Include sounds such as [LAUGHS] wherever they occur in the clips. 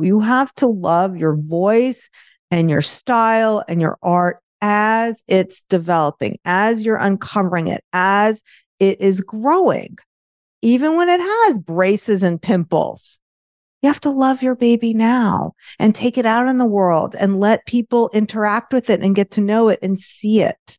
You have to love your voice and your style and your art as it's developing, as you're uncovering it, as it is growing, even when it has braces and pimples. You have to love your baby now and take it out in the world and let people interact with it and get to know it and see it.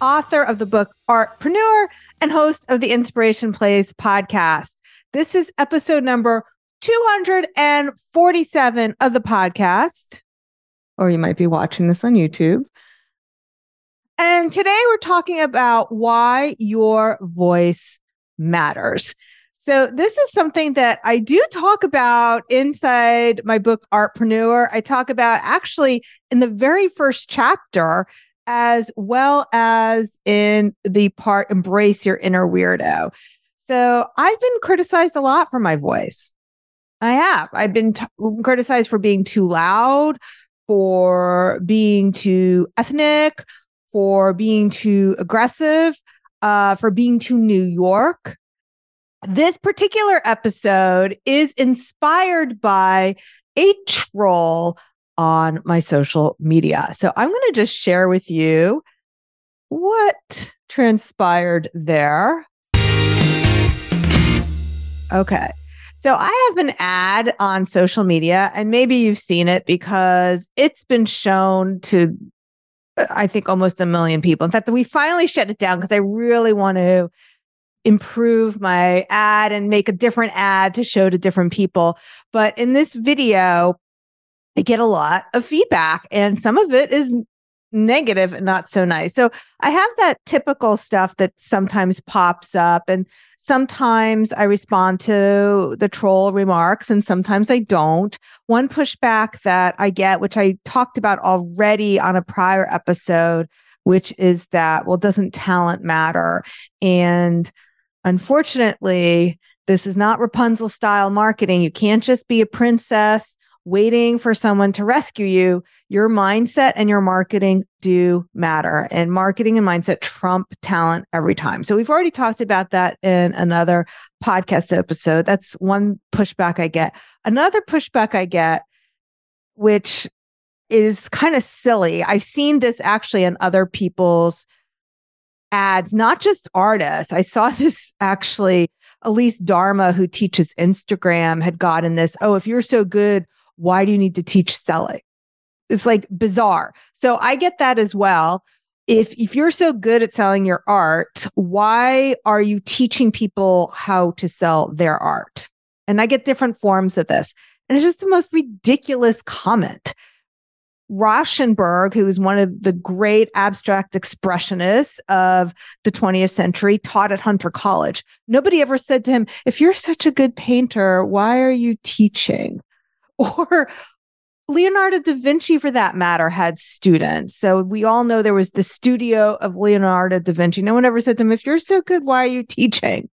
author of the book Artpreneur and host of the Inspiration Place podcast. This is episode number 247 of the podcast, or you might be watching this on YouTube. And today we're talking about why your voice matters. So, this is something that I do talk about inside my book, Artpreneur. I talk about actually in the very first chapter as well as in the part embrace your inner weirdo. So I've been criticized a lot for my voice. I have. I've been t- criticized for being too loud, for being too ethnic, for being too aggressive, uh, for being too New York. This particular episode is inspired by a troll on my social media. So I'm going to just share with you what transpired there. Okay. So I have an ad on social media, and maybe you've seen it because it's been shown to, uh, I think, almost a million people. In fact, we finally shut it down because I really want to improve my ad and make a different ad to show to different people. But in this video, I get a lot of feedback, and some of it is negative and not so nice. So I have that typical stuff that sometimes pops up, and sometimes I respond to the troll remarks, and sometimes I don't. One pushback that I get, which I talked about already on a prior episode, which is that, well, doesn't talent matter? And unfortunately, this is not Rapunzel style marketing. You can't just be a princess waiting for someone to rescue you, your mindset and your marketing do matter. And marketing and mindset trump talent every time. So we've already talked about that in another podcast episode. That's one pushback I get. Another pushback I get, which is kind of silly. I've seen this actually in other people's ads, not just artists. I saw [LAUGHS] this actually. Elise Darma, who teaches Instagram, had gotten this. Oh, if you're so good why do you need to teach selling? It's like bizarre. So I get that as well. If if you're so good at selling your art, why are you teaching people how to sell their art? And I get different forms of this. And it's just the most ridiculous comment. Rauschenberg, who is one of the great abstract expressionists of the 20th century, taught at Hunter College. Nobody ever said to him, If you're such a good painter, why are you teaching? [LAUGHS] or Leonardo da Vinci, for that matter, had students. So we all know there was the studio of Leonardo da Vinci. No one ever said to him, if you're so good, why are you teaching?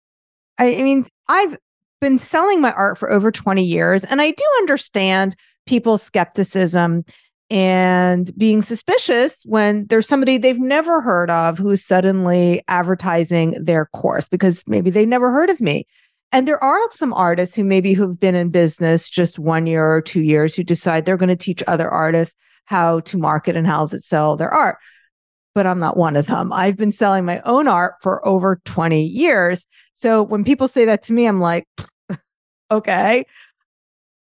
I, I mean, I've been selling my art for over 20 years, and I do understand people's skepticism and being suspicious when there's somebody they've never heard of who's suddenly advertising their course because maybe they never heard of me. And there are some artists who maybe who've been in business just one year or two years who decide they're going to teach other artists how to market and how to sell their art. But I'm not one of them. I've been selling my own art for over 20 years. So when people say that to me, I'm like, [LAUGHS] okay.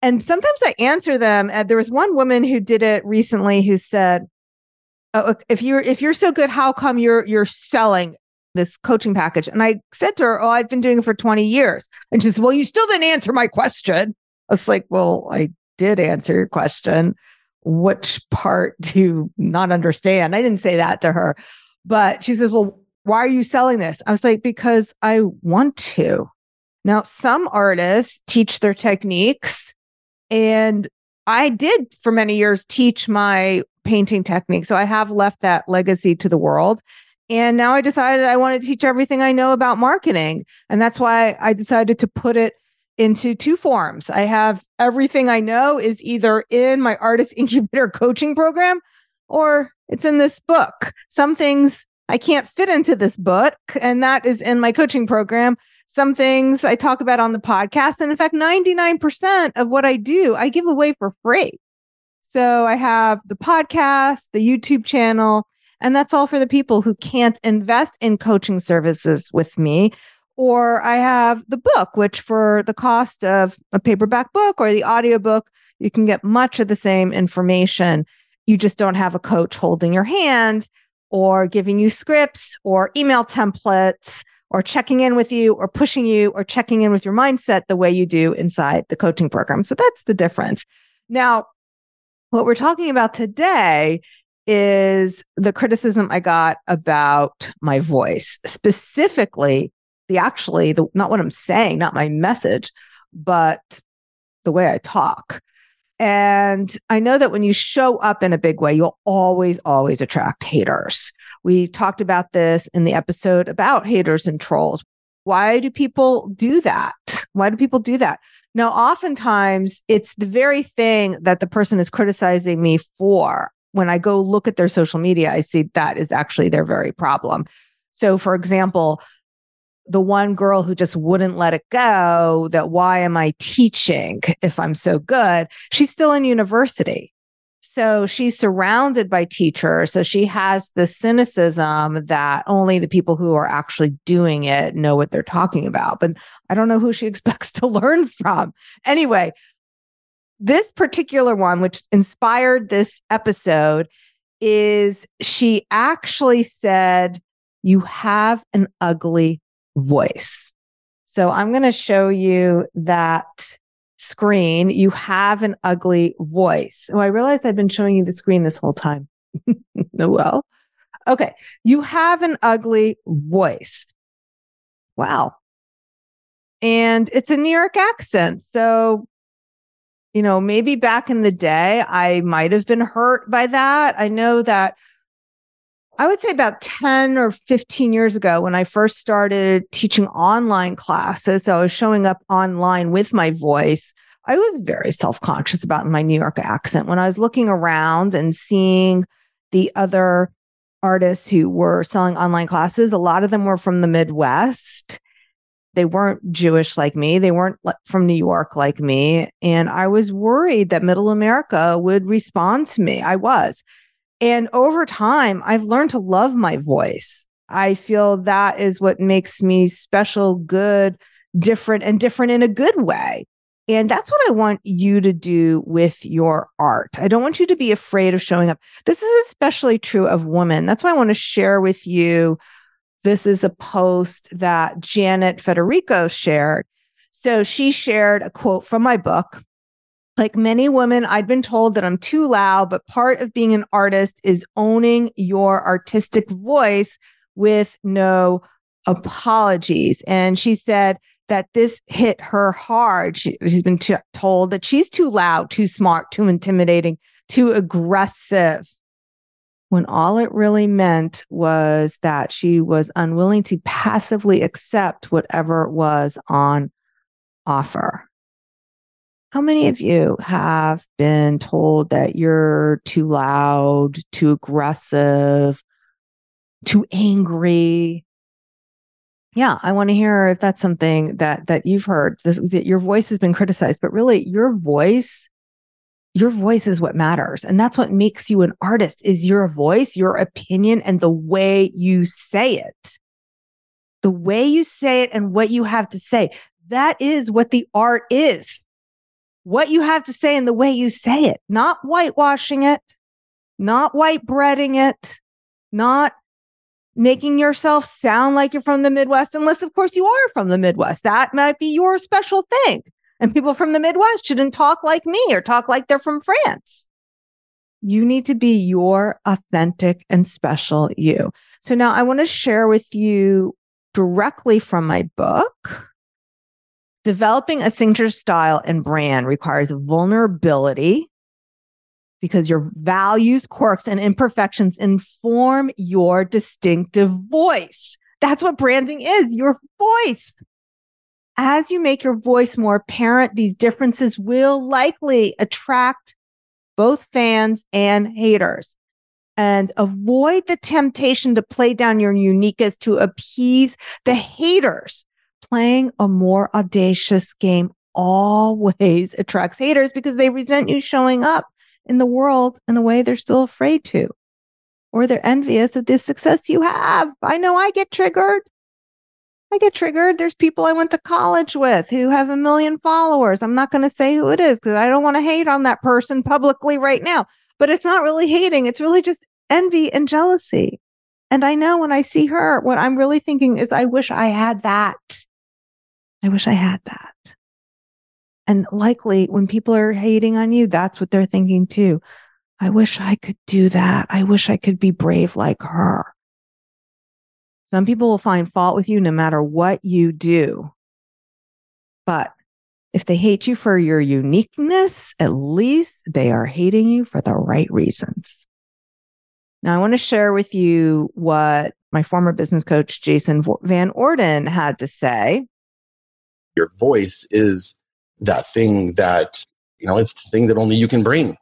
And sometimes I answer them. And there was one woman who did it recently who said, oh, if you're if you're so good, how come you're you're selling this coaching package. And I said to her, Oh, I've been doing it for 20 years. And she said, Well, you still didn't answer my question. I was like, Well, I did answer your question. Which part [LAUGHS] do you not understand? I didn't say that to her. But she says, Well, why are you selling this? I was like, Because I want to. Now, some artists teach their techniques And I did for many years teach my painting technique. So I have left that legacy to the world. And now I decided I want to teach everything I know about marketing. And that's why I decided to put it into two forms. I have everything I know is either in my artist [LAUGHS] incubator coaching program or it's in this book. Some things I can't fit into this book, and that is in my coaching program. Some things I talk about on the podcast. And in fact, 99% of what I do, I give away for free. So I have the podcast, the YouTube channel, and that's all for the people who can't invest in coaching services with me. Or I have the book, which for the cost of a paperback book or the audiobook, you can get much of the same information. You just don't have a coach holding your hand or giving you scripts or email templates or checking in with you or pushing you or checking in with your mindset the way you do inside the coaching program. So that's the difference. Now, what we're talking about today is the criticism I got about my voice, specifically the actually the not what I'm saying, not my message, but the way I talk. And I know that when you show up in a big way, you'll always, always attract haters. We talked about this in the episode about haters and trolls. Why do people do that? Why do people do that? Now, oftentimes it's the very thing that the person is criticizing me for. When I go look at their social media, I see that is actually their very problem. So, for example, the one girl who just wouldn't let it go that why am I teaching if I'm so good? She's still in university. So she's surrounded by teachers. So she has the cynicism that only the people who are actually doing it know what they're talking about. But I don't know who she [LAUGHS] expects to learn from. Anyway, this particular one, which inspired this episode, is she actually said, You have an ugly voice. So I'm going to show you that screen. You have an ugly voice. Oh, I realized I've been showing you the screen this whole time. [LAUGHS] oh, well. Okay. You have an ugly voice. Wow. And it's a New York accent. So, you know, maybe back in the day, I might have been hurt by that. I know that I would say about 10 or 15 years ago when I first started teaching online classes. So I was showing up online with my voice. I was very self conscious about my New York accent. When I was looking around and seeing the other artists who were selling online classes, a lot of them were from the Midwest. They weren't Jewish like me. They weren't from New York like me. And I was worried that middle America would respond to me. I was. And over time, I've learned to love my voice. I feel that is what makes me special, good, different, and different in a good way. And that's what I want you to do with your art. I don't want you to be afraid of showing up. This is especially true of women. That's why I want to share with you. This is a post that Janet Federico shared. So she shared a quote from my book like many women, I'd been told that I'm too loud, but part of being an artist is owning your artistic voice with no apologies. And she said that this hit her hard. She, has been t- told that she's too loud, too smart, too intimidating, too aggressive. When all it really meant was that she was unwilling to passively accept whatever was on offer. How many of you have been told that you're too loud, too aggressive, too angry? Yeah, I want to hear if that's something that that you've heard. This that your voice has been criticized, but really your voice your voice is what matters. And that's what makes you an artist is your voice your opinion and the way you say it. The way you say it and what you have to say. That is what the art is. What you have to say and the way you say it, not whitewashing it, not white breading it, not making yourself sound like you're from the Midwest, unless, of course, you are from the Midwest. That might be your special thing. And people from the Midwest shouldn't talk like me or talk like they're from France. You need to be your authentic and special you. So now I want to share with you directly from my book Developing a signature style and brand requires vulnerability because your values, quirks, and imperfections inform your distinctive voice. That's what branding is your voice. As you make your voice more apparent, these differences will likely attract both fans and haters. And avoid the temptation to play down your uniqueness to appease the haters. Playing a more audacious game always [LAUGHS] attracts haters because they resent you showing up in the world in a way they're still afraid to, or they're envious of the success you have. I know I get triggered. I get triggered. There's people I went to college with who have a million followers. I'm not going to say who it is because I don't want to hate on that person publicly right now. But it's not really hating, it's really just envy and jealousy. And I know when I see her, what I'm really thinking is, I wish I had that. I wish I had that. And likely when people are hating on you, that's what they're thinking too. I wish I could do that. I wish I could be brave like her. Some people will find fault with you no matter what you do. But if they hate you for your uniqueness, at least they are hating you for the right reasons. Now, I want to share with you what my former business coach, Jason Van Orden, had to say. Your voice is that thing that, you know, it's the thing that only you can bring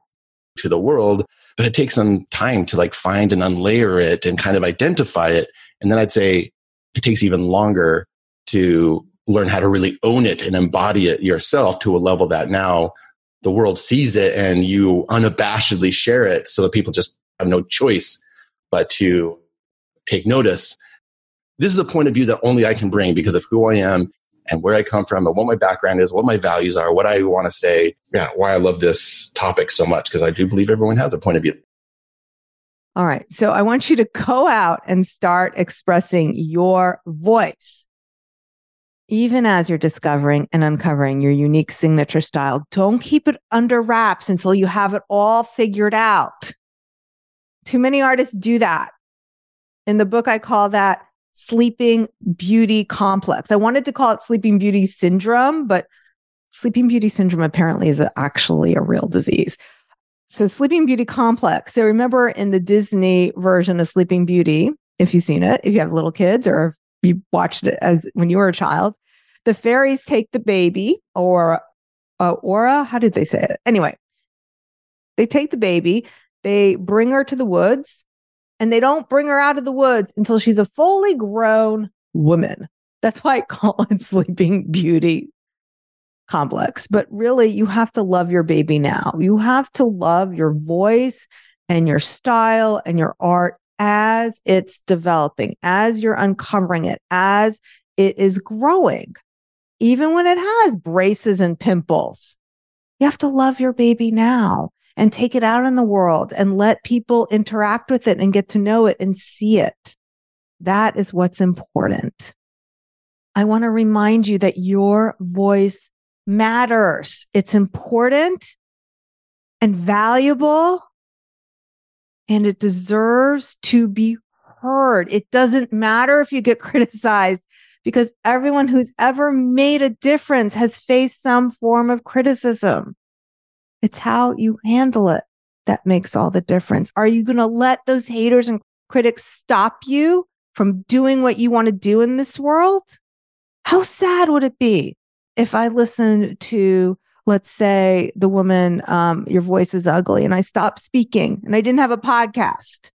to the world, but it takes some time to like find and unlayer it and kind of identify it. And then I'd say it takes even longer to learn how to really own it and embody it yourself to a level that now the world sees it and you unabashedly share it so that people just have no choice but to take notice. This is a point of view that only I can bring because of who I am and where I come from and what my background is, what my values are, what I want to say. Yeah, why I love this topic so much because I do believe everyone has a point of view. All right. So I want you to go out and start expressing your voice. Even as you're discovering and uncovering your unique signature style, don't keep it under wraps until you have it all figured out. Too many artists do that. In the book, I call that sleeping beauty complex. I wanted to call it sleeping beauty syndrome, but sleeping beauty syndrome apparently is actually a real disease. So, sleeping beauty complex. So, remember in the Disney version of Sleeping Beauty, if you've seen it, if you have little kids or if you watched it as when you were a child, the fairies take the baby or uh, Aura, how did they say it? Anyway, they take the baby, they bring her to the woods, and they don't bring her out of the woods until she's a fully grown woman. That's why I call it [LAUGHS] Sleeping Beauty complex. But really, you have to love your baby now. You have to love your voice and your style and your art as it's developing, as you're uncovering it, as it is growing, even when it has braces and pimples. You have to love your baby now and take it out in the world and let people interact with it and get to know it and see it. That is what's important. I want to remind you that your voice matters. It's important and valuable and it deserves to be heard. It doesn't matter if you get [LAUGHS] criticized because everyone who's ever made a difference has faced some form of criticism. It's how you handle it that makes all the difference. Are you going to let those haters and critics stop you from doing what you want to do in this world? How sad would it be if I listened to, let's say, the woman, um, your voice is ugly, and I stopped speaking and I didn't have a podcast?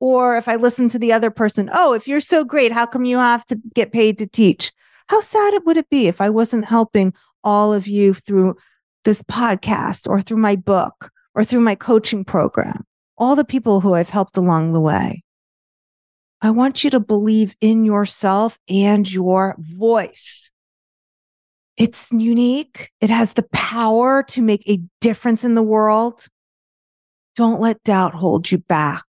Or if I listened to the other person, oh, if you're so great, how come you have to get paid to teach? How sad would it be if I wasn't helping all of you through this podcast or through my book or through my coaching program, all the people who I've helped along the way. I want you to believe in yourself and your voice. It's unique. It has the power to make a difference in the world. Don't let doubt hold you back.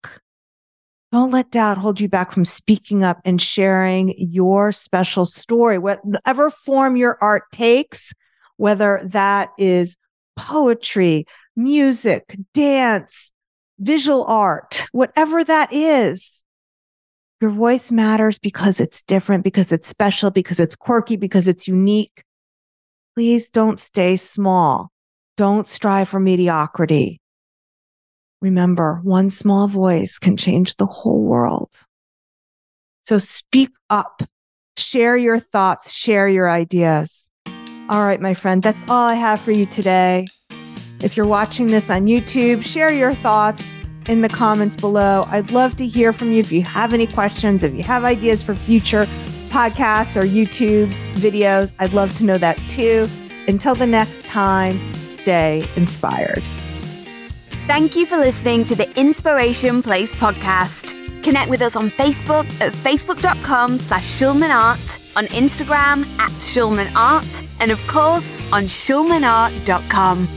Don't let doubt hold you back from speaking up and sharing your special story, whatever form your art takes whether that is poetry, music, dance, visual art, whatever that is. Your voice matters because it's different, because it's special, because it's quirky, because it's unique. please don't stay small. Don't strive for mediocrity. Remember, one small voice can change the whole world. So speak up, share your thoughts, share your ideas. All right, my friend, that's all I have for you today. If you're watching this on YouTube, share your thoughts in the comments below. I'd love to hear from you if you have any questions, if you have ideas for future podcasts or YouTube videos. I'd love to know that too. Until the next time, stay inspired. Thank you for listening to the Inspiration Place podcast. Connect with us on Facebook at facebook.com slash schulmanart, on Instagram at schulmanart, and of course on schulmanart.com.